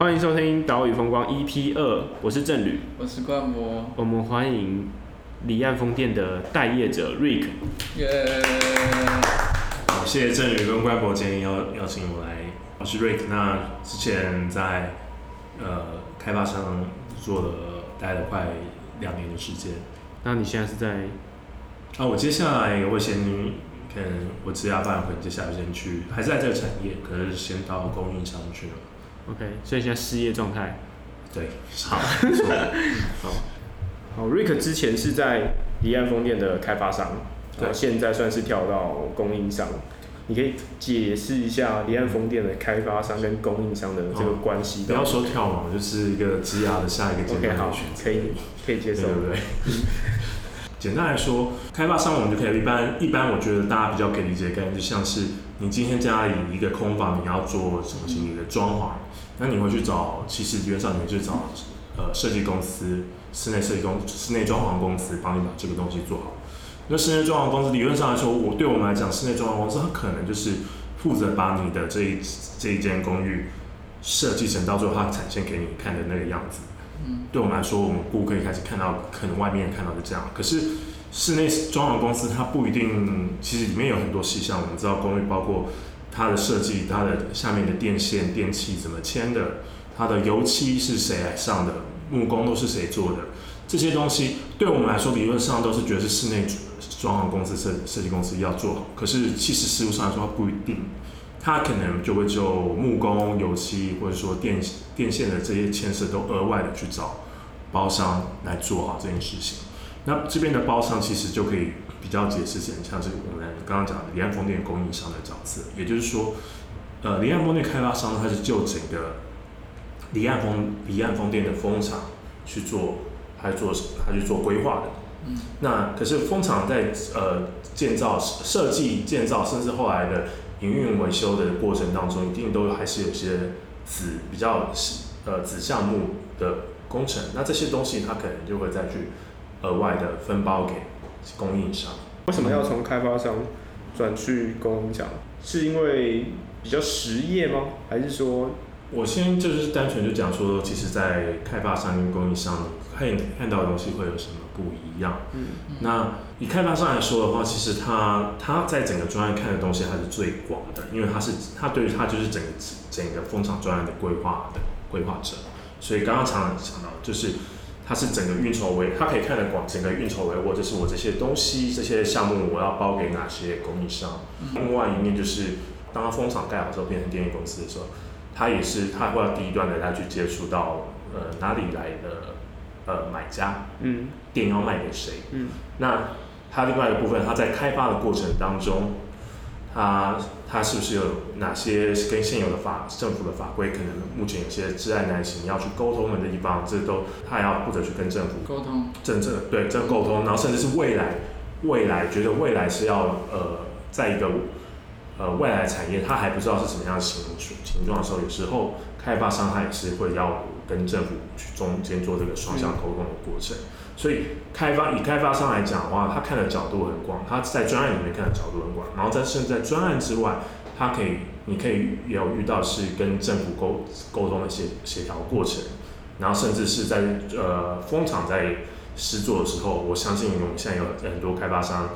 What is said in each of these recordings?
欢迎收听岛屿风光 EP 二，我是郑旅，我是冠博，我们欢迎离岸风电的待业者 Rick。耶！好，谢谢郑旅跟冠博今天邀邀请我来，我是 Rick。那之前在呃开发商做了待了快两年的时间。那你现在是在？啊，我接下来我先可能我职业发展，可能接下来先去，还是在这个产业，可是先到供应商去了。OK，所以现在失业状态，对，好，好，好，Rick 之前是在离岸风电的开发商，对，现在算是跳到供应商，你可以解释一下离岸风电的开发商跟供应商的这个关系？不要说跳嘛，就是一个职涯的下一个阶段 OK，好，可以，可以接受，对不对？简单来说，开发商我们就可以一般一般，我觉得大家比较可以理解的概念，就像是你今天家里一个空房，你要做什么型的装潢。那你会去找，其实原上你会去找，呃，设计公司、室内设计公、室内装潢公司，帮你把这个东西做好。那室内装潢公司理论上来说，我对我们来讲，室内装潢公司它可能就是负责把你的这一这一间公寓设计成到最后它展现给你看的那个样子。嗯。对我们来说，我们顾客一开始看到，可能外面看到是这样，可是室内装潢公司它不一定，其实里面有很多细项。我们知道公寓包括。它的设计，它的下面的电线、电器怎么牵的？它的油漆是谁来上的？木工都是谁做的？这些东西对我们来说，理论上都是觉得是室内装潢公司、设设计公司要做好。可是其实实务上来说，它不一定。它可能就会就木工、油漆，或者说电电线的这些牵涉，都额外的去找包商来做好这件事情。那这边的包商其实就可以。比较解释一下，像这个刚刚讲的离岸风电供应商的角色，也就是说，呃，离岸风电开发商它是就整个离岸风离岸风电的风场去做，还做还去做规划的。嗯。那可是风场在呃建造设计建造，甚至后来的营运维修的过程当中，一定都还是有些子比较呃子项目的工程。那这些东西它可能就会再去额外的分包给。供应商为什么要从开发商转去供应商？是因为比较实业吗？还是说，我先就是单纯就讲说，其实，在开发商跟供应商看看到的东西会有什么不一样？嗯，那以开发商来说的话，其实他他在整个专案看的东西还是最广的，因为他是他对于他就是整个整个风场专案的规划的规划者，所以刚刚常常讲到就是。它是整个运筹帷，它可以看得广，整个运筹帷幄，就是我这些东西、这些项目，我要包给哪些供应商。另外一面就是，当它风场盖好之后变成电力公司的时候，它也是它会要第一段的，它去接触到呃哪里来的呃买家，嗯，电要卖给谁，嗯，那它另外一个部分，它在开发的过程当中。它它是不是有哪些跟现有的法政府的法规，可能目前有些挚爱难行要去沟通的地方，这都他要负责去跟政府沟通。政策，对这沟通，然后甚至是未来未来觉得未来是要呃在一个呃未来产业，它还不知道是什么样的形形状的时候，有时候开发商他也是会要跟政府去中间做这个双向沟通的过程。所以开发以开发商来讲的话，他看的角度很广，他在专案里面看的角度很广，然后在甚至在专案之外，他可以，你可以有遇到是跟政府沟沟通的协协调过程，然后甚至是在呃风场在施作的时候，我相信我们现在有很多开发商，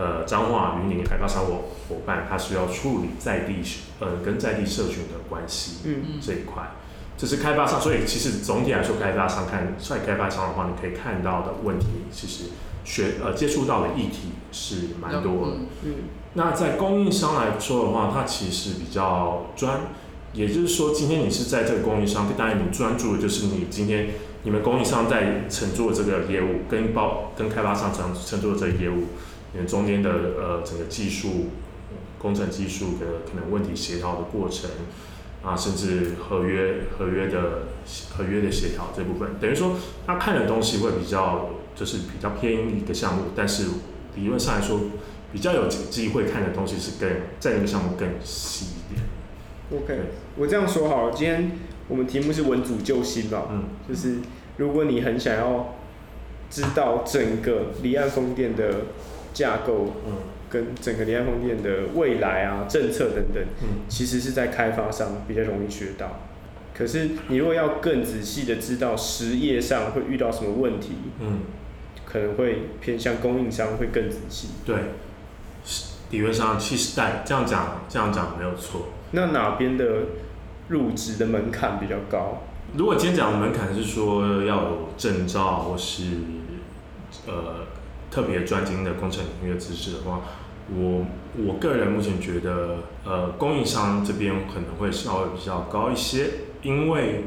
呃彰化云林开发商伙伙伴，他需要处理在地呃跟在地社群的关系，嗯这一块。这是开发商，所以其实总体来说，开发商看在开发商的话，你可以看到的问题，其实学呃接触到的议题是蛮多的。嗯，那在供应商来说的话，它其实比较专，也就是说，今天你是在这个供应商，当然你专注的就是你今天你们供应商在承做这个业务，跟包跟开发商承承做这个业务，中间的呃整个技术工程技术的可能问题协调的过程。啊，甚至合约合约的合约的协调这部分，等于说他看的东西会比较就是比较偏一个项目，但是理论上来说，比较有机会看的东西是更在那个项目更细一点。OK，我这样说好了，今天我们题目是稳组救星吧，嗯，就是如果你很想要知道整个离岸风电的架构，嗯。跟整个离岸风电的未来啊、政策等等，嗯，其实是在开发商比较容易学到。可是你如果要更仔细的知道实业上会遇到什么问题，嗯，可能会偏向供应商会更仔细。对，理论上其实但这样讲这样讲没有错。那哪边的入职的门槛比较高？如果今天讲的门槛是说要有证照或是呃特别专精的工程领域的知识的话，我我个人目前觉得呃供应商这边可能会稍微比较高一些，因为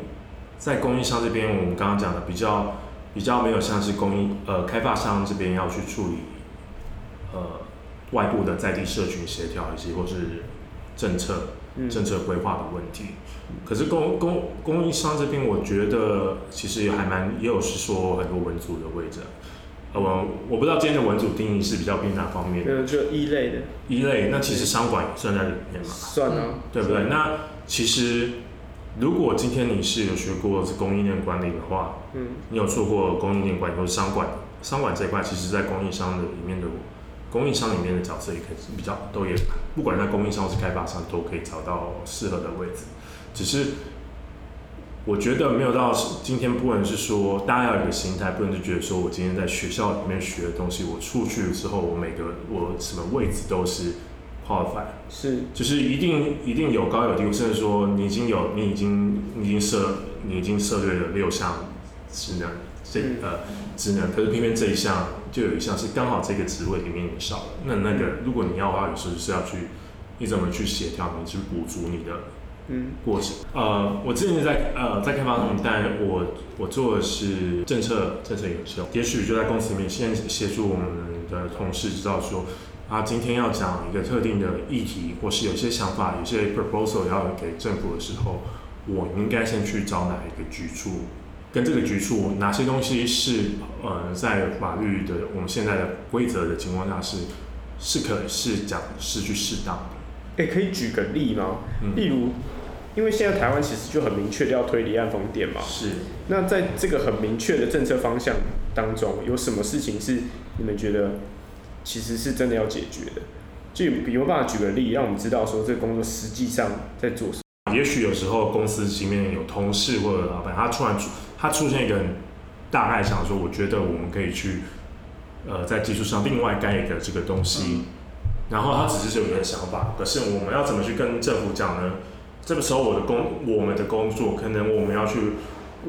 在供应商这边我们刚刚讲的比较比较没有像是供应呃开发商这边要去处理呃外部的在地社群协调以及或是政策。政策规划的问题，可是供供供应商这边，我觉得其实也还蛮也有是说很多文组的位置，呃，我我不知道今天的文组定义是比较偏哪方面？嗯，就一类的。一类，那其实商管也算在里面嘛？算啊，对不对？那其实如果今天你是有学过是供应链管理的话，嗯，你有做过供应链管理或是商管，商管这一块，其实在供应商的里面的。供应商里面的角色也可以比较都也，不管在供应商或是开发商都可以找到适合的位置。只是我觉得没有到今天，不能是说大家要有一个心态，不能就觉得说我今天在学校里面学的东西，我出去之后我每个我什么位置都是 qualified，是，就是一定一定有高有低，甚至说你已经有你已经你已经涉你已经涉猎了六项职能，这呃职能，可是偏偏这一项。就有一项是刚好这个职位里面你少了，那那个如果你要的话，有时候是要去你怎么去协调，你去补足你的嗯过程。呃，我之前在呃在开发中，但我我做的是政策政策研究，也许就在公司里面先协助我们的同事知道说，啊今天要讲一个特定的议题，或是有些想法、有些 proposal 要给政府的时候，我应该先去找哪一个局处。跟这个局处哪些东西是呃在法律的我们现在的规则的情况下是是可是讲是去适当？诶，可以举个例吗？嗯、例如，因为现在台湾其实就很明确的要推离岸风电嘛。是。那在这个很明确的政策方向当中，有什么事情是你们觉得其实是真的要解决的？就有没有办法举个例，让我们知道说这个工作实际上在做什么？也许有时候公司里面有同事或者老板，他突然。他出现一个大概想说，我觉得我们可以去，呃，在技术上另外盖一个这个东西，然后他只是有一个想法，可是我们要怎么去跟政府讲呢？这个时候我的工，我们的工作可能我们要去，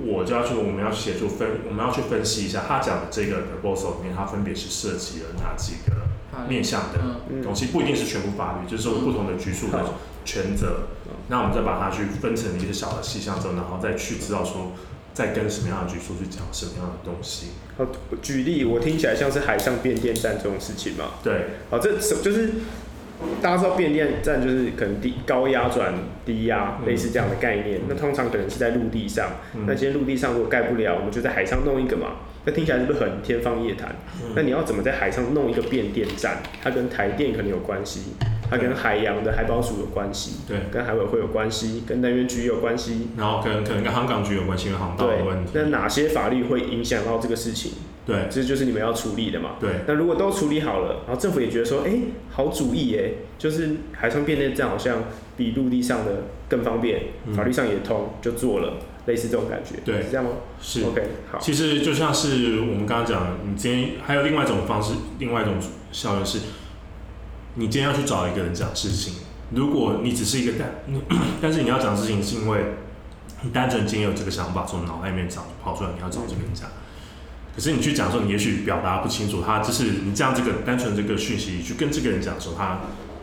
我就要去，我们要去协助分，我们要去分析一下他讲的这个 proposal 里面，它分别是涉及了哪几个面向的东西，不一定是全部法律，就是说不同的局处的权责，那我们再把它去分成一个小的细项之后，然后再去知道说。在跟什么样的局处去讲什么样的东西？好，举例，我听起来像是海上变电站这种事情嘛？对。好，这就是大家知道变电站就是可能低高压转低压，类似这样的概念。嗯、那通常可能是在陆地上。嗯、那今天陆地上如果盖不了，我们就在海上弄一个嘛。那听起来是不是很天方夜谭？嗯、那你要怎么在海上弄一个变电站？它跟台电可能有关系。它跟海洋的海保署有关系，对，跟海委会有关系，跟能源局有关系，然后跟可能跟航港局有关系，跟航道的问题。那哪些法律会影响到这个事情？对，这就是你们要处理的嘛。对，那如果都处理好了，然后政府也觉得说，哎、欸，好主意哎，就是海上变电站好像比陆地上的更方便，嗯、法律上也通，就做了，类似这种感觉。对，是这样吗？是。OK，好。其实就像是我们刚刚讲的，你今天还有另外一种方式，另外一种效应是。你今天要去找一个人讲事情，如果你只是一个单，但是你要讲事情是因为你单纯今天有这个想法从脑袋里面长跑出来，你要找这个人讲。可是你去讲的时候，你也许表达不清楚，他就是你这样这个单纯这个讯息去跟这个人讲的时候，他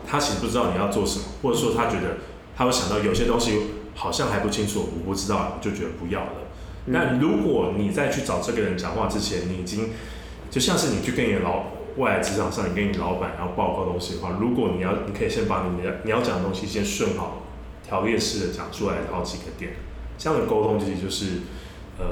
他其实不知道你要做什么，或者说他觉得他会想到有些东西好像还不清楚，我不知道，就觉得不要了。那如果你在去找这个人讲话之前，你已经就像是你去跟你的老。未来职场上，你跟你老板要报告东西的话，如果你要，你可以先把你的你要讲的东西先顺好，条列式的讲出来好几个点，这样的沟通其实就是呃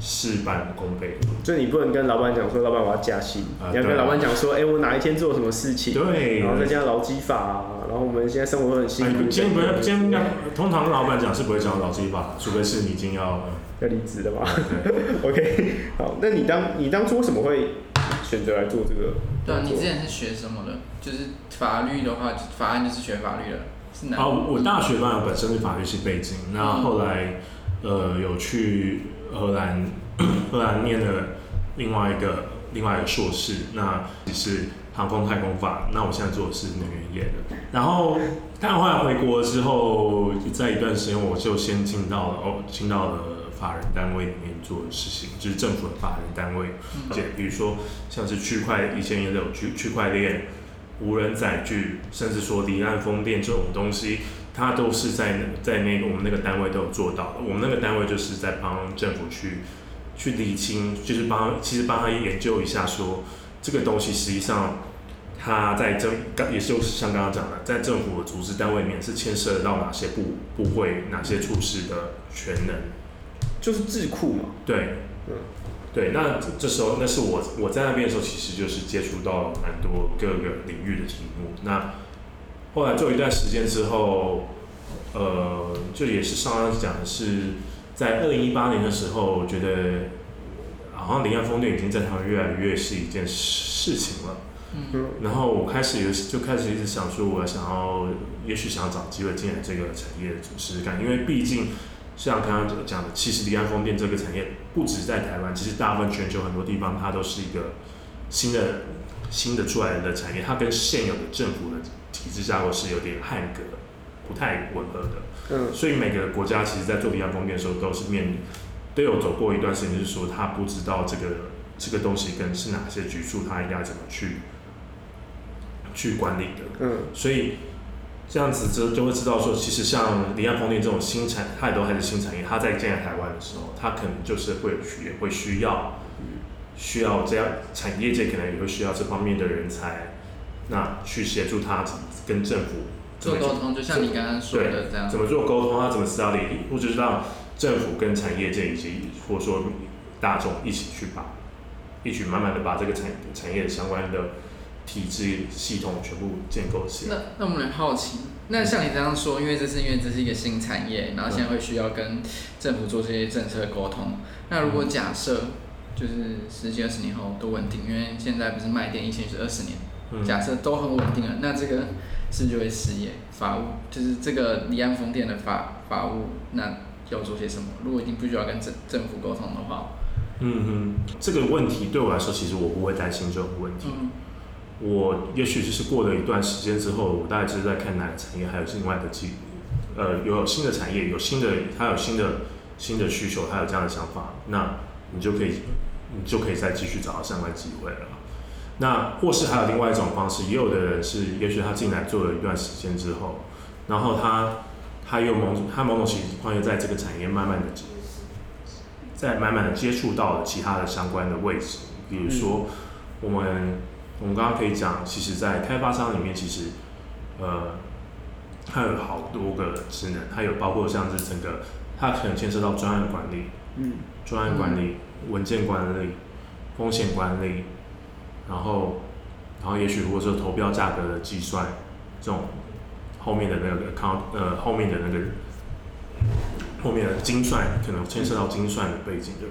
事半功倍。就你不能跟老板讲说，老板我要加薪，呃、你要跟老板讲说，哎、欸，我哪一天做什么事情，对，然后再加劳基法啊，然后我们现在生活都很辛苦。哎、今天不要，今天通常跟老板讲是不会讲劳基法，除非是你已经要要离职的嘛。对 OK，好，那你当你当初为什么会？选择来做这个。对啊，你之前是学什么的？就是法律的话，法案就是学法律的，是哪？啊，我大学嘛本身是法律系背景，那后来呃有去荷兰 荷兰念了另外一个另外一个硕士，那也是航空太空法。那我现在做的是能源业的。然后，但后来回国之后，在一段时间我就先进到了哦，进到了法人单位里面做的事情，就是政府的法人单位，而且比如说像是区块，以前也有区区块链。无人载具，甚至说离岸风电这种东西，它都是在在那个我们那个单位都有做到的。我们那个单位就是在帮政府去去理清，就是帮其实帮他研究一下说，说这个东西实际上它在政刚也就是像刚刚讲的，在政府的组织单位里面是牵涉到哪些部部会、哪些处室的权能，就是智库嘛。对，嗯。对，那这时候那是我我在那边的时候，其实就是接触到了蛮多各个领域的题目。那后来做一段时间之后，呃，就也是上刚讲的是，在二零一八年的时候，我觉得好像离岸风电已经在台湾越来越是一件事情了。嗯。然后我开始有就开始一直想说，我想要，也许想要找机会进来这个产业试试看，因为毕竟。像刚刚讲的，其实离岸风电这个产业不止在台湾，其实大部分全球很多地方它都是一个新的新的出来的产业，它跟现有的政府的体制架构是有点汉格，不太吻合的。嗯。所以每个国家其实，在做离岸风电的时候，都是面临都有走过一段时间，就是说他不知道这个这个东西跟是哪些局处，他应该怎么去去管理的。嗯。所以。这样子就就会知道说，其实像离岸风电这种新产，它也都还是新产业。它在建在台湾的时候，它可能就是会也会需要，需要这样产业界可能也会需要这方面的人才，那去协助他跟政府做沟通，就像你刚刚说的这样，怎么做沟通，他怎么知道的，或者是让政府跟产业界以及或者说大众一起去把，一起慢慢的把这个产产业相关的。体制系统全部建构起来。那那我们很好奇，那像你这样说，因为这是因为这是一个新产业，然后现在会需要跟政府做这些政策沟通。那如果假设就是十几二十年后都稳定，因为现在不是卖电一千是二十年，假设都很稳定了，那这个是不是就会失业？法务就是这个离岸风电的法法务，那要做些什么？如果一定不需要跟政政府沟通的话，嗯哼，这个问题对我来说，其实我不会担心这种问题。嗯我也许就是过了一段时间之后，我大概就是在看哪个产业还有另外的机，呃，有新的产业，有新的，它有新的新的需求，它有这样的想法，那你就可以，你就可以再继续找到相关机会了。那或是还有另外一种方式，也有的人是，也许他进来做了一段时间之后，然后他他又某种他某种情况又在这个产业慢慢的，在慢慢的接触到了其他的相关的位置，比如说我们。我们刚刚可以讲，其实，在开发商里面，其实，呃，它有好多个职能，它有包括像是整个，它可能牵涉到专案管理，嗯，专案管理、文件管理、风险管理，然后，然后也许如果说投标价格的计算，这种后面的那个 account，呃，后面的那个后面的精算，可能牵涉到精算的背景的，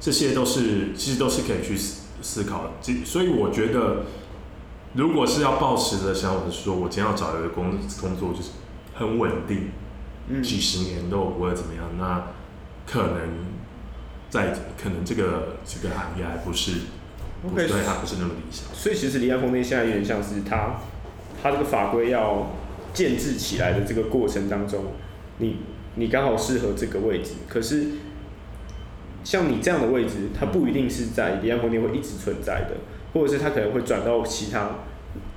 这些都是其实都是可以去。思考，所以我觉得，如果是要抱持的想法是说，我今天要找一个工工作，就是很稳定，嗯，几十年都不会怎么样，那可能在可能这个这个行业还不是，okay, 对，它不是那么理想。所以其实离岸风电现在有点像是它，它这个法规要建制起来的这个过程当中，你你刚好适合这个位置，可是。像你这样的位置，它不一定是在离岸风电会一直存在的，或者是它可能会转到其他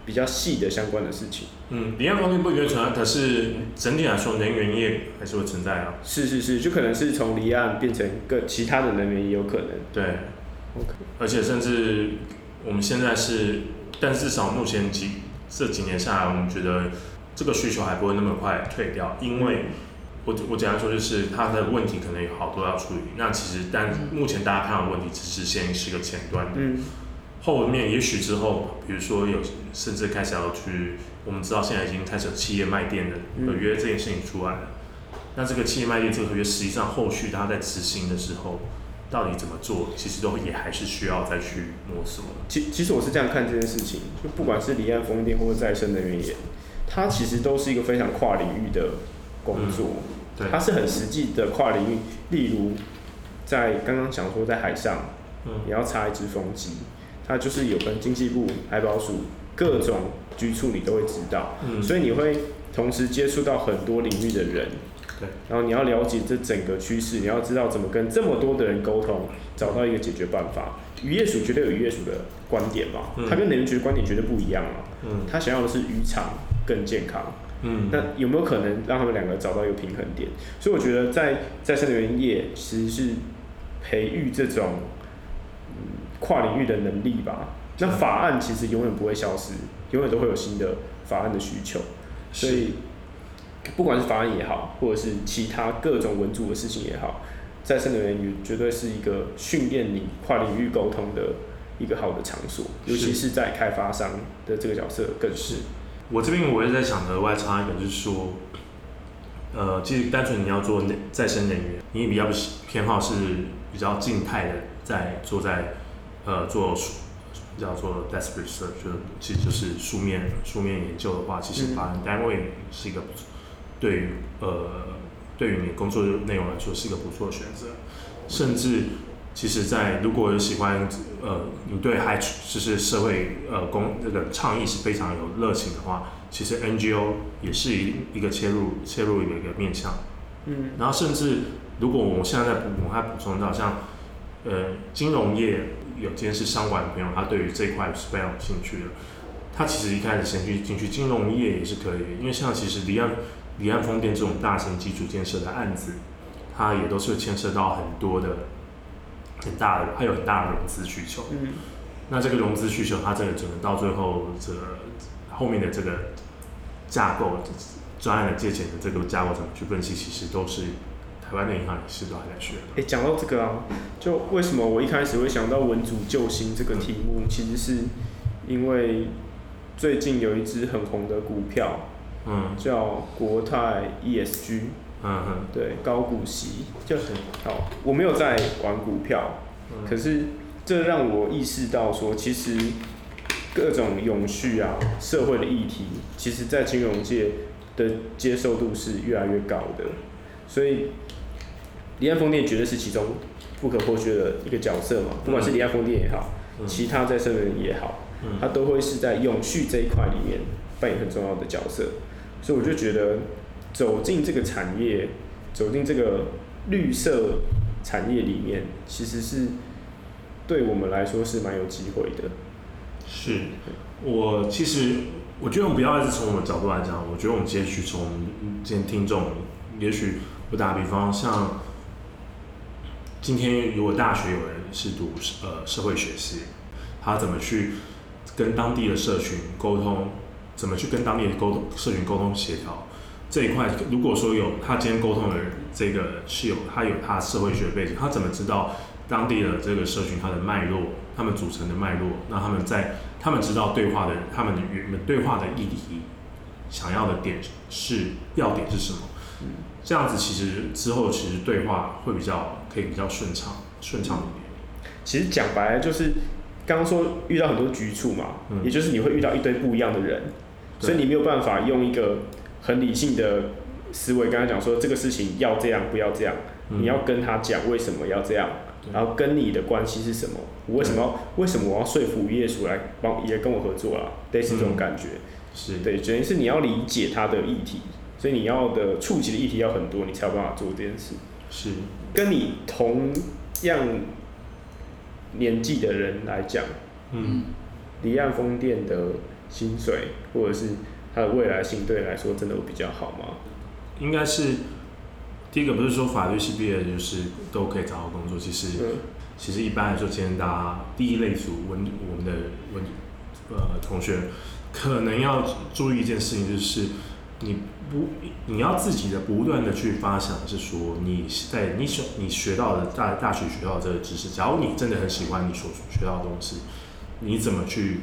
比较细的相关的事情。嗯，离岸风电不一定存在，可是整体来说，能源业还是会存在啊。是是是，就可能是从离岸变成个其他的能源也有可能。对，OK。而且甚至我们现在是，但至少目前几这几年下来，我们觉得这个需求还不会那么快退掉，因为。我我简单说，就是他的问题可能有好多要处理。那其实，但目前大家看到的问题只是先是个前端的，嗯、后面也许之后，比如说有甚至开始要去，我们知道现在已经开始有企业卖店的合约这件事情出来了。嗯、那这个企业卖店这个合约，实际上后续它在执行的时候，到底怎么做，其实都也还是需要再去摸索。其其实我是这样看这件事情，就不管是离岸风电或者再生能源，它其实都是一个非常跨领域的工作。嗯对，它是很实际的跨领域，例如在刚刚讲说在海上，嗯，你要插一支风机，它就是有跟经济部海保署各种局处你都会知道，嗯，所以你会同时接触到很多领域的人，对，然后你要了解这整个趋势，你要知道怎么跟这么多的人沟通，找到一个解决办法。渔业署绝对有渔业署的观点嘛，他跟能源局的观点绝对不一样嘛，嗯，他想要的是渔场更健康，嗯，那有没有可能让他们两个找到一个平衡点？所以我觉得在再生能源业其实是培育这种跨领域的能力吧。那法案其实永远不会消失，永远都会有新的法案的需求，所以不管是法案也好，或者是其他各种文组的事情也好。再生能源也绝对是一个训练你跨领域沟通的一个好的场所，尤其是在开发商的这个角色更是。我这边我也在想额外插一个，就是说，呃，其实单纯你要做再生能源，你比较偏好是比较静态的，在做在呃做叫做 desk research，就其实就是书面书面研究的话，其实法人单位是一个不错，对于呃。对于你工作内容来说是一个不错的选择，甚至其实，在如果有喜欢呃，你对还就是社会呃公这个倡议是非常有热情的话，其实 NGO 也是一一个切入切入一个一个面向。嗯，然后甚至如果我们现在在补我还补充到像呃金融业有今天是商管的朋友，他对于这一块是非常有兴趣的，他其实一开始先去进去金融业也是可以，因为像其实离岸。离岸风电这种大型基础建设的案子，它也都是牵涉到很多的很大的，还有很大的融资需求。嗯。那这个融资需求，它这个只能到最后这个后面的这个架构，专案的借钱的这个架构怎么去分析，其实都是台湾的银行也是都还在学的。哎、欸，讲到这个啊，就为什么我一开始会想到文组救星这个题目，其实是因为最近有一只很红的股票。嗯，叫国泰 ESG，嗯哼，对，高股息就是好。我没有在玩股票，嗯、可是这让我意识到说，其实各种永续啊、社会的议题，其实在金融界的接受度是越来越高的。所以，离岸风电绝对是其中不可或缺的一个角色嘛。不管是离岸风电也好，嗯、其他再生能源也好，它都会是在永续这一块里面扮演很重要的角色。所以我就觉得，走进这个产业，走进这个绿色产业里面，其实是对我们来说是蛮有机会的。是，我其实我觉得我们不要一直从我们角度来讲，我觉得我们接续从今天听众，也许我打比方，像今天如果大学有人是读呃社会学系，他怎么去跟当地的社群沟通？怎么去跟当地的沟通、社群沟通协调这一块？如果说有他今天沟通的人，这个是有他有他社会学背景，他怎么知道当地的这个社群它的脉络、他们组成的脉络？那他们在他们知道对话的他们的原本对话的议题，想要的点是要点是什么？嗯，这样子其实之后其实对话会比较可以比较顺畅顺畅一点。其实讲白了就是刚刚说遇到很多局促嘛，嗯，也就是你会遇到一堆不一样的人。所以你没有办法用一个很理性的思维跟他讲说，这个事情要这样不要这样，你要跟他讲为什么要这样，然后跟你的关系是什么，我为什么要为什么我要说服渔业主来帮也跟我合作啊，类似这种感觉，是。对，等于是你要理解他的议题，所以你要的触及的议题要很多，你才有办法做这件事。是。跟你同样年纪的人来讲，嗯，离岸风电的。薪水或者是他的未来性对你来说真的会比较好吗？应该是第一个不是说法律系毕业就是都可以找到工作，其实、嗯、其实一般来说，今天大家第一类组文我们的文呃同学可能要注意一件事情，就是你不你要自己的不断的去发想，是说你在你学你学到的大大学学到的这个知识，假如你真的很喜欢你所学到的东西，你怎么去？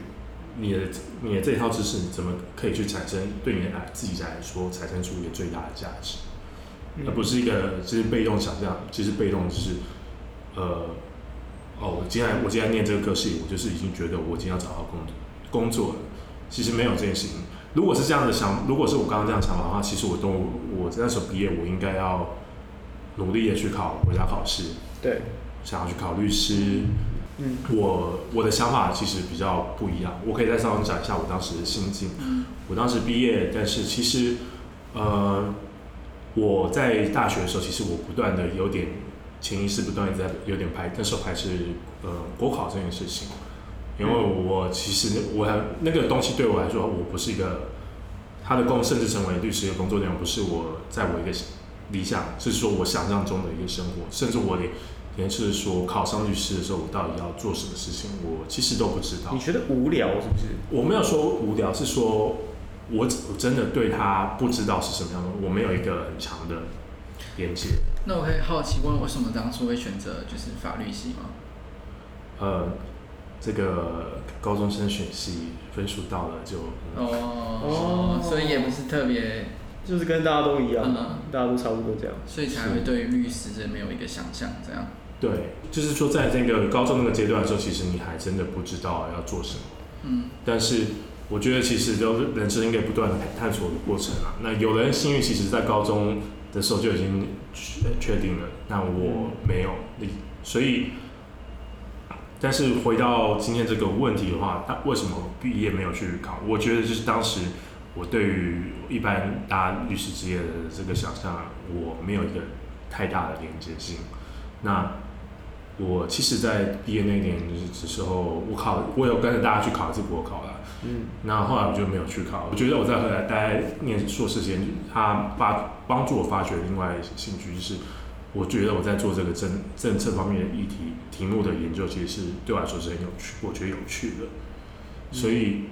你的你的这套知识，你怎么可以去产生对你来自己来说产生出一个最大的价值，而不是一个只是被动想象。其实被动就是，呃，哦，我今天我今天念这个科系，我就是已经觉得我今天要找到工工作了。其实没有这件事情，如果是这样的想，如果是我刚刚这样想法的话，其实我都我那时候毕业，我应该要努力的去考国家考试，对，想要去考律师。嗯，我我的想法其实比较不一样，我可以再稍微讲一下我当时的心境。嗯，我当时毕业，但是其实，呃，我在大学的时候，其实我不断的有点潜意识不断的在有点排，那时候排斥呃国考这件事情，因为我其实我还那个东西对我来说，我不是一个他的工，甚至成为律师的工作内容不是我在我一个理想，是说我想象中的一个生活，甚至我连。连是说考上律师的时候，我到底要做什么事情，我其实都不知道。你觉得无聊是不是？我没有说无聊，是说我我真的对他不知道是什么样的，我没有一个很强的连接。那我可以好奇问，为什么当初会选择就是法律系吗？呃，这个高中生选系分数到了就哦哦，所以也不是特别。就是跟大家都一样，嗯、大家都差不多这样，所以才会对律师这没有一个想象，这样。对，就是说在这个高中那个阶段的时候，其实你还真的不知道要做什么。嗯。但是我觉得其实都是人生应该不断的探索的过程啊。那有人幸运，其实在高中的时候就已经确定了，那我没有。所以，但是回到今天这个问题的话，他为什么毕业没有去考？我觉得就是当时。我对于一般大家律师职业的这个想象，我没有一个太大的连接性。那我其实，在毕业那年的时候，我考，我有跟着大家去考一次国考了。嗯。那后来我就没有去考。我觉得我在后来待念硕士时间，他发帮助我发掘另外一些兴趣，就是我觉得我在做这个政政策方面的议题题目的研究，其实是对我来说是很有趣，我觉得有趣的。所以。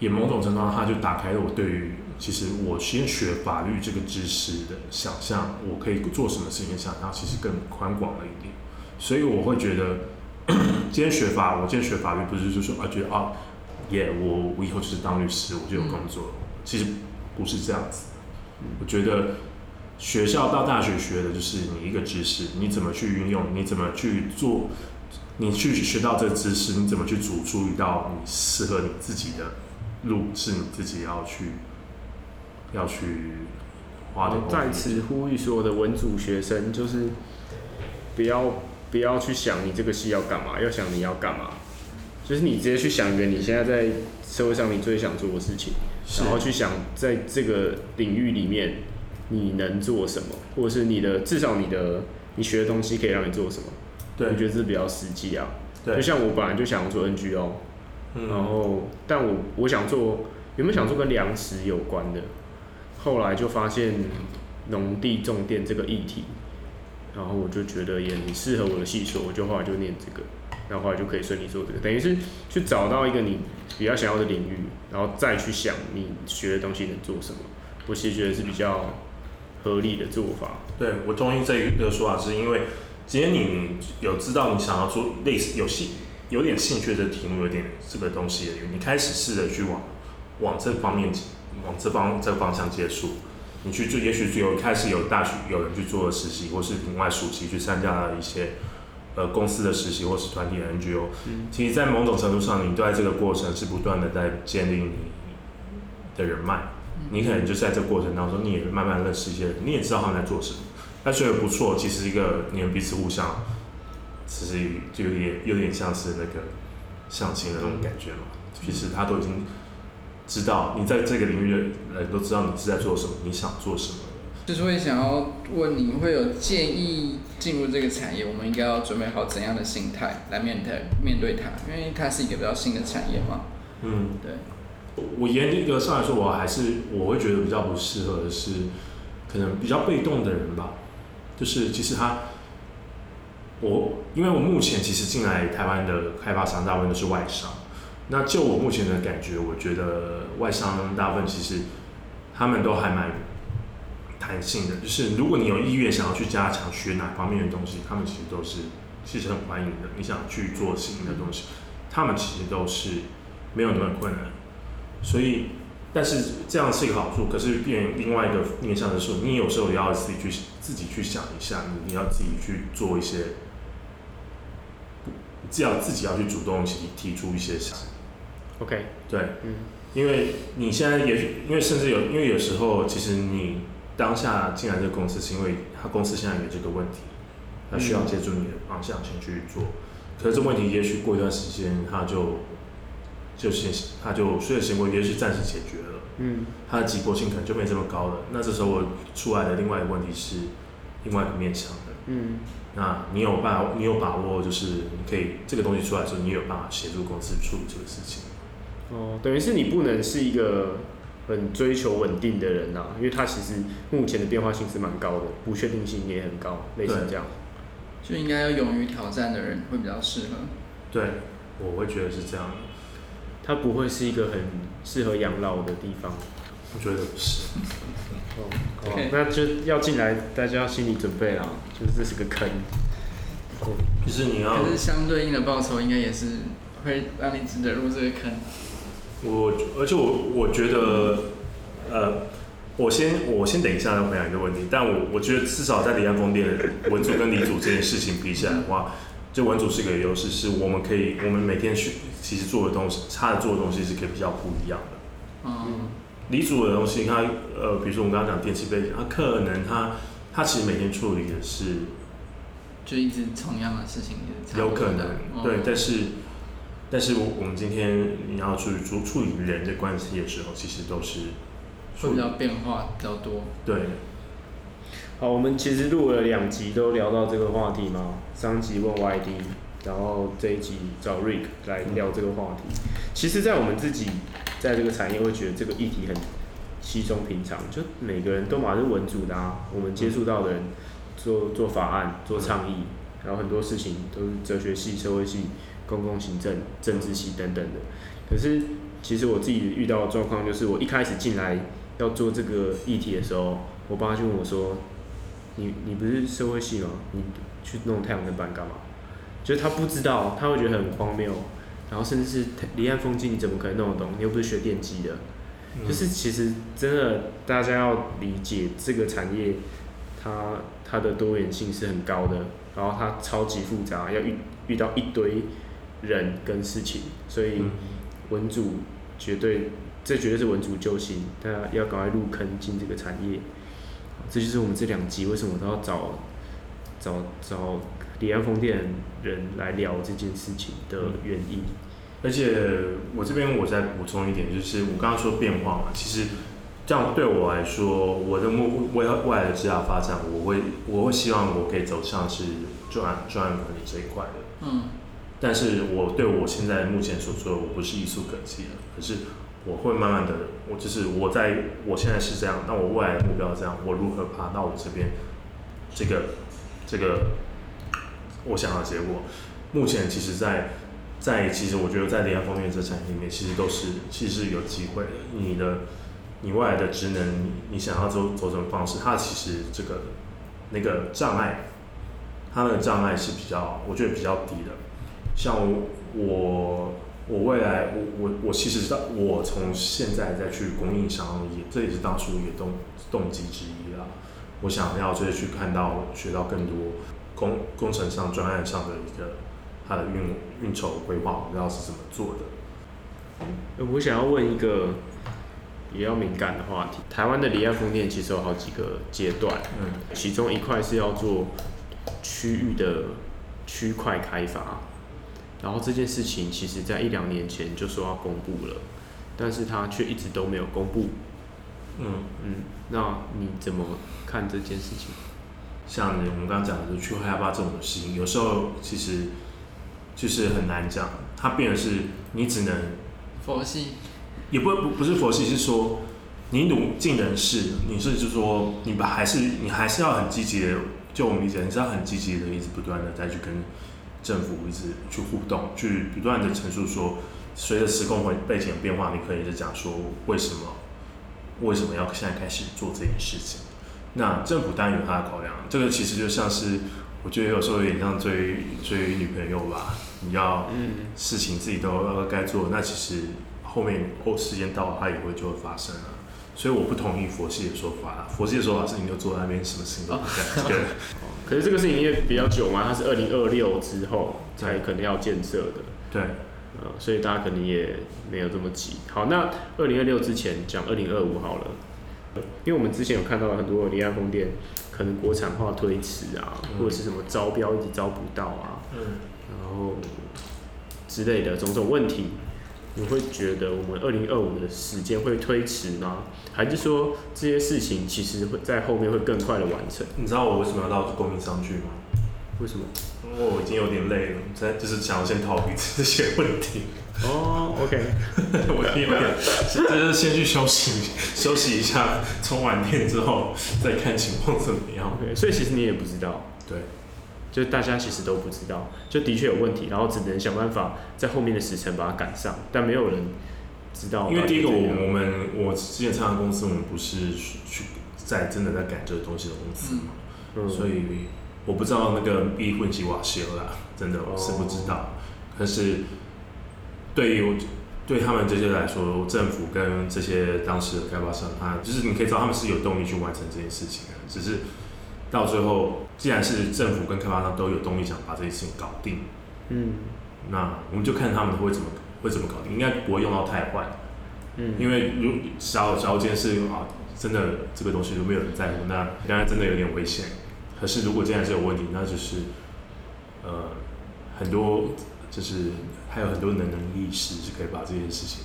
也某种程度上，他就打开了我对于其实我先学法律这个知识的想象，我可以做什么事情的想象，其实更宽广了一点。所以我会觉得，今天学法，我今天学法律不是就说啊，觉得啊，耶，我我以后就是当律师，我就有工作。其实不是这样子。我觉得学校到大学学的就是你一个知识，你怎么去运用，你怎么去做，你去学到这个知识，你怎么去煮出一道你适合你自己的。路是你自己要去要去花的。在此呼吁所有的文组学生，就是不要不要去想你这个戏要干嘛，要想你要干嘛。就是你直接去想一个你现在在社会上你最想做的事情，然后去想在这个领域里面你能做什么，或者是你的至少你的你学的东西可以让你做什么。对，我觉得这是比较实际啊。对，就像我本来就想做 NGO。然后，但我我想做，有没有想做跟粮食有关的？后来就发现农地种电这个议题，然后我就觉得也很适合我的系所，我就后来就念这个，然后后来就可以顺利做这个，等于是去找到一个你比较想要的领域，然后再去想你学的东西能做什么。我其实觉得是比较合理的做法。对，我同意这一个说法，是因为今天你有知道你想要做类似有戏。有点兴趣的题目，有点这个东西，你开始试着去往往这方面，往这方这个方向接触。你去做，也许就有开始有大学有人去做实习，或是另外暑期去参加了一些呃公司的实习，或是团体的 NGO。嗯。其实，在某种程度上，你都在这个过程是不断的在建立你的人脉。你可能就在这个过程当中，你也慢慢认识一些人，你也知道他们在做什么。那觉得不错，其实一个你们彼此互相。其实就有点有点像是那个相亲的那种感觉嘛。其实他都已经知道你在这个领域的人都知道你是在做什么，你想做什么。就是会想要问你会有建议进入这个产业，我们应该要准备好怎样的心态来面对面对它？因为它是一个比较新的产业嘛。嗯，对。我严格上来说，我还是我会觉得比较不适合的是，可能比较被动的人吧。就是其实他。我因为我目前其实进来台湾的开发商大部分都是外商，那就我目前的感觉，我觉得外商大部分其实他们都还蛮弹性的，就是如果你有意愿想要去加强学哪方面的东西，他们其实都是其实很欢迎的。你想去做新的东西，他们其实都是没有那么困难。所以，但是这样是一个好处，可是变另外一个面向的时候，你有时候也要自己去自己去想一下，你你要自己去做一些。只要自己要去主动提提出一些想法，OK，对，嗯，因为你现在也许，因为甚至有，因为有时候其实你当下进来这个公司，是因为他公司现在有这个问题，他需要借助你的方向先去做。可是这问题也许过一段时间，他就就先他就所有行为，也许暂时解决了。嗯，他的急迫性可能就没这么高了。那这时候我出来的另外一个问题是另外一个面向的。嗯，那你有办，你有把握，就是你可以这个东西出来的时候，你有办法协助公司处理这个事情。哦，等于是你不能是一个很追求稳定的人呐、啊，因为他其实目前的变化性是蛮高的，不确定性也很高，类似这样。就应该要勇于挑战的人会比较适合。对，我会觉得是这样的。他不会是一个很适合养老的地方，我觉得不是。哦，好，那就要进来，大家要心理准备啦，就是这是个坑。就是你要。可是相对应的报酬应该也是会让你值得入这个坑。我而且我我觉得，呃，我先我先等一下再回答一个问题，但我我觉得至少在离岸风电文组跟李组这件事情比起来的话，就文组是个优势，是我们可以我们每天去其实做的东西，他的做的东西是可以比较不一样的。嗯，理组的东西，他呃，比如说我们刚刚讲电器背景，他可能他他其实每天处理的是，就一直同样的事情，有可能对，但是。但是我我们今天你要去处处理人的关系的时候，其实都是会比较变化比较多。对。好，我们其实录了两集都聊到这个话题嘛，上集问 YD，然后这一集找 Rick 来聊这个话题。嗯、其实，在我们自己在这个产业会觉得这个议题很稀松平常，就每个人都嘛是文组的啊，我们接触到的人做做法案、做倡议，然后很多事情都是哲学系、社会系。公共行政、政治系等等的，可是其实我自己遇到的状况就是，我一开始进来要做这个议题的时候，我爸就问我说：“你你不是社会系吗？你去弄太阳能板干嘛？”就是他不知道，他会觉得很荒谬，然后甚至是离岸风机你怎么可能弄得懂？你又不是学电机的。就是其实真的大家要理解这个产业，它它的多元性是很高的，然后它超级复杂，要遇遇到一堆。人跟事情，所以文组绝对，这绝对是文组救星，大家要赶快入坑进这个产业。这就是我们这两集为什么都要找找找离岸风电人来聊这件事情的原因。而且我这边我再补充一点，就是我刚刚说变化嘛，其实这样对我来说，我的目未未来的职业发展，我会我会希望我可以走向是专专案管理这一块的。嗯。但是我对我现在目前所做的，我不是一蹴可及的。可是我会慢慢的，我就是我在我现在是这样，那我未来的目标是这样，我如何爬到我这边这个这个我想要的结果？目前其实在，在其实我觉得在离岸风电这产业里面，其实都是其实是有机会的。你的你未来的职能，你想要走走什么方式？它其实这个那个障碍，它的障碍是比较，我觉得比较低的。像我，我未来，我我我其实到我从现在再去供应商也，这也是当初也动动机之一啦。我想要就是去看到学到更多工工程上专案上的一个它的运运筹规划，我不知道是怎么做的。我想要问一个比较敏感的话题，台湾的离岸风电其实有好几个阶段，嗯，其中一块是要做区域的区块开发。然后这件事情其实在一两年前就说要公布了，但是他却一直都没有公布。嗯嗯，那你怎么看这件事情？像我们刚刚讲的，区块开发这种事情，有时候其实就是很难讲。它变的是你只能佛系，也不不不是佛系，是说你努尽人事，你是就是说你把还是你还是要很积极的，就我们理解，你是要很积极的，一直不断的再去跟。政府一直去互动，去不断的陈述说，随着时空背景的变化，你可以一直讲说为什么，为什么要现在开始做这件事情？那政府当然有他的考量，这个其实就像是，我觉得有时候有点像追追女朋友吧，你要事情自己都要该做，那其实后面哦时间到了，它也会就会发生了。所以我不同意佛系的说法，佛系的说法是你就坐在那边，什么事情都不干，对。可是这个事情因为比较久嘛，它是二零二六之后才可能要建设的。对。呃，所以大家可能也没有这么急。好，那二零二六之前讲二零二五好了，因为我们之前有看到很多离岸风电可能国产化推迟啊，嗯、或者是什么招标一直招不到啊，嗯，然后之类的种种问题，你会觉得我们二零二五的时间会推迟吗？还是说这些事情其实会在后面会更快的完成？你知道我为什么要到供应商去吗？为什么？因为我已经有点累了，在就是想要先逃避这些问题。哦、oh,，OK，我有点，这就是先去休息休息一下，充完电之后再看情况怎么样。OK，所以其实你也不知道，对，就大家其实都不知道，就的确有问题，然后只能想办法在后面的时程把它赶上，但没有人知道。因为第一个，我我们我之前参加公司，我们不是去在真的在赶这个东西的公司嘛，嗯、所以我不知道那个 B 混机瓦修啦，真的我是不知道，可、oh. 是。对于对他们这些来说，政府跟这些当时的开发商，他就是你可以知道他们是有动力去完成这件事情的。只是到最后，既然是政府跟开发商都有动力想把这件事情搞定，嗯，那我们就看他们会怎么会怎么搞定，应该不会用到太坏，嗯，因为如假如假如这件事啊，真的这个东西都没有人在乎，那当然真的有点危险。可是如果既然是有问题，那就是呃很多就是。还有很多能人异士是可以把这件事情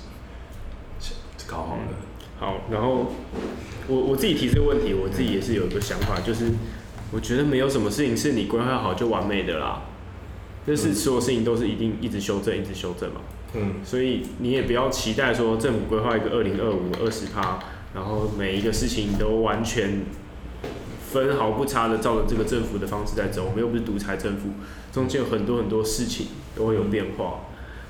搞好的。好，然后我我自己提这个问题，我自己也是有一个想法，就是我觉得没有什么事情是你规划好就完美的啦，就是所有事情都是一定一直修正，一直修正嘛。嗯。所以你也不要期待说政府规划一个二零二五二十趴，然后每一个事情都完全分毫不差的照着这个政府的方式在走。我们又不是独裁政府，中间有很多很多事情都会有变化。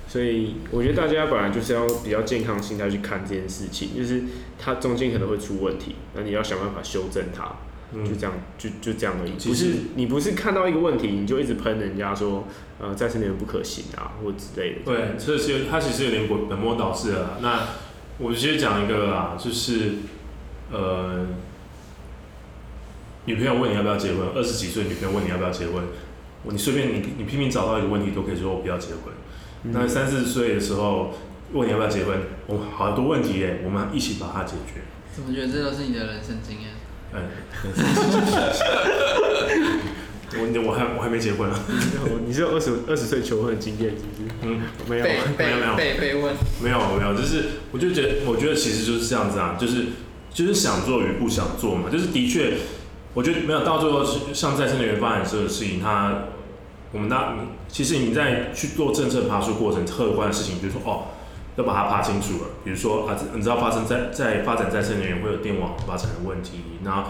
所以我觉得大家本来就是要比较健康心态去看这件事情，就是它中间可能会出问题，那你要想办法修正它，就这样，就就这样而已。不是你不是看到一个问题你就一直喷人家说，呃，再生能源不可行啊，或之类的。对，这是它其实有点本末倒置了。那我直接讲一个啦，就是呃，女朋友问你要不要结婚，二十几岁女朋友问你要不要结婚，你随便你你拼命找到一个问题都可以说我不要结婚。那三四十岁的时候问你要不要结婚，我好多问题耶，我们一起把它解决。怎么觉得这都是你的人生经验？嗯，我我还我还没结婚啊。你是有二十二十岁求婚的经验是不是？嗯，没有，没有，没有，被被问。没有没有，就是我就觉得，我觉得其实就是这样子啊，就是就是想做与不想做嘛，就是的确，我觉得没有到最后，像再生能源发展这个事情，它。我们那，其实你在去做政策爬树过程，客观的事情，比如说哦，要把它爬清楚了。比如说啊，你知道发生在在发展再生能源会有电网发展的问题，那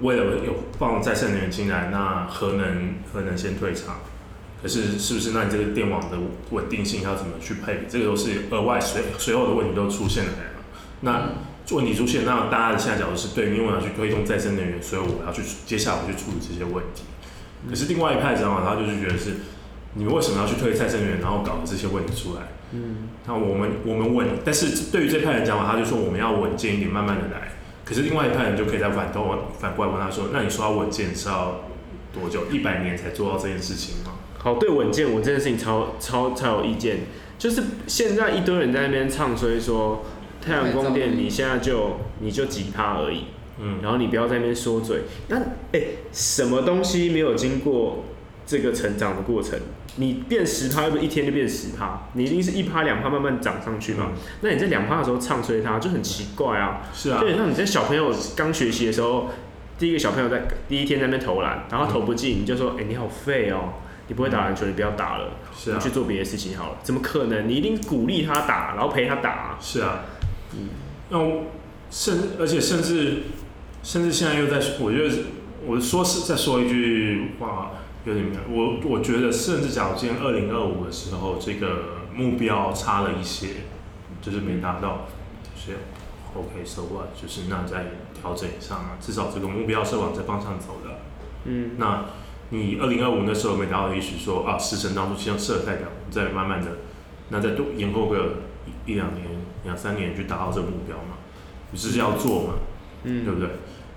为了有放再生能源进来，那核能核能先退场。可是是不是那你这个电网的稳定性要怎么去配？这个都是额外随随后的问题都出现了。那问题出现，那大家的现在角度是对，因为我要去推动再生能源，所以我要去接下来我去处理这些问题。可是另外一派的想法，他就是觉得是，你们为什么要去推再生能源，然后搞这些问题出来？嗯，那我们我们稳，但是对于这派人讲话，他就说我们要稳健一点，慢慢的来。可是另外一派人就可以在反头反过来问他说，那你说要稳健是要多久？一百年才做到这件事情吗？好，对稳健，我这件事情超超超有意见。就是现在一堆人在那边唱衰说，太阳光电你现在就你就几趴而已。嗯，然后你不要在那边说嘴。那哎、欸，什么东西没有经过这个成长的过程？你变十趴，又不是一天就变十趴，你一定是一趴两趴慢慢涨上去嘛。嗯、那你在两趴的时候唱衰它，就很奇怪啊。是啊。对，那你在小朋友刚学习的时候，第一个小朋友在第一天在那边投篮，然后投不进，你就说，哎、欸，你好废哦，你不会打篮球，你不要打了，是啊，你去做别的事情好了。怎么可能？你一定鼓励他打，然后陪他打。是啊。嗯。那甚而且甚至。甚至现在又在，我觉得我说是再说一句话有点，我我觉得甚至假如今天二零二五的时候，这个目标差了一些，就是没达到，就是 OK so what，就是那再调整上啊，至少这个目标是往这方向走的。嗯，那你二零二五那时候没达到，也许说啊，时辰当中先设代表，再慢慢的，那再多延后个一两年、两三年去达到这个目标嘛，你是要做嘛，嗯，对不对？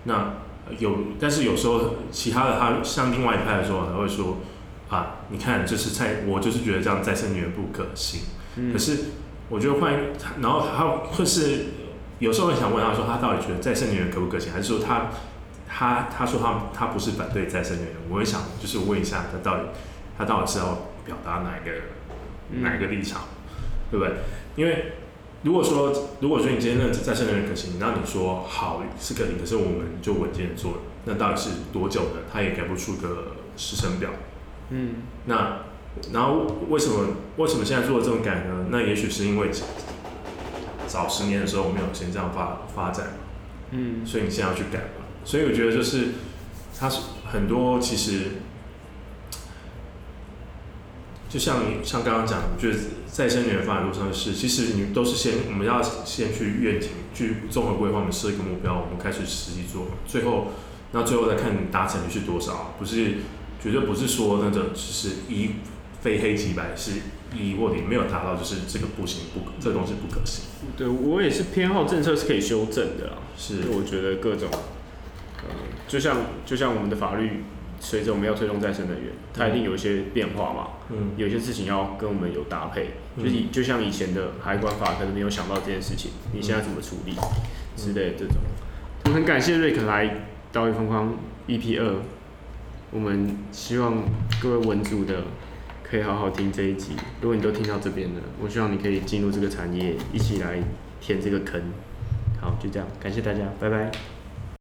那有，但是有时候其他的他像另外一派的时候，他会说啊，你看就是在，我就是觉得这样再生女人不可行。可是我觉得换，然后他会是有时候会想问他说，他到底觉得再生女人可不可行，还是说他他他说他他不是反对再生女人？我会想就是问一下他到底他到底是要表达哪一个、嗯、哪一个立场，对不对？因为如果说如果说你今天认为再生能源可行，那你说好是可行，可是我们就稳健做，那到底是多久呢？他也给不出个时程表。嗯，那。然后为什么为什么现在做了这种改呢？那也许是因为早十年的时候我们有先这样发发展，嗯，所以你现在要去改嘛。所以我觉得就是它是很多其实就像你像刚刚讲，我觉得再生能源发展路上的事，其实你都是先我们要先去愿景去综合规划，我们设一个目标，我们开始实际做，最后那最后再看达成率是多少，不是绝对不是说那种只是一。非黑即白是一或零没有达到，就是这个不行，不可，这个东西不可行。对，我也是偏好政策是可以修正的啦。是，我觉得各种，呃，就像就像我们的法律，随着我们要推动再生能源，它一定有一些变化嘛。嗯。有些事情要跟我们有搭配，嗯、就是就像以前的海关法可能没有想到这件事情，你现在怎么处理、嗯、之类的这种。我很感谢瑞克来岛屿风光 EP 二，我们希望各位文组的。可以好好听这一集。如果你都听到这边了，我希望你可以进入这个产业，一起来填这个坑。好，就这样，感谢大家，拜拜。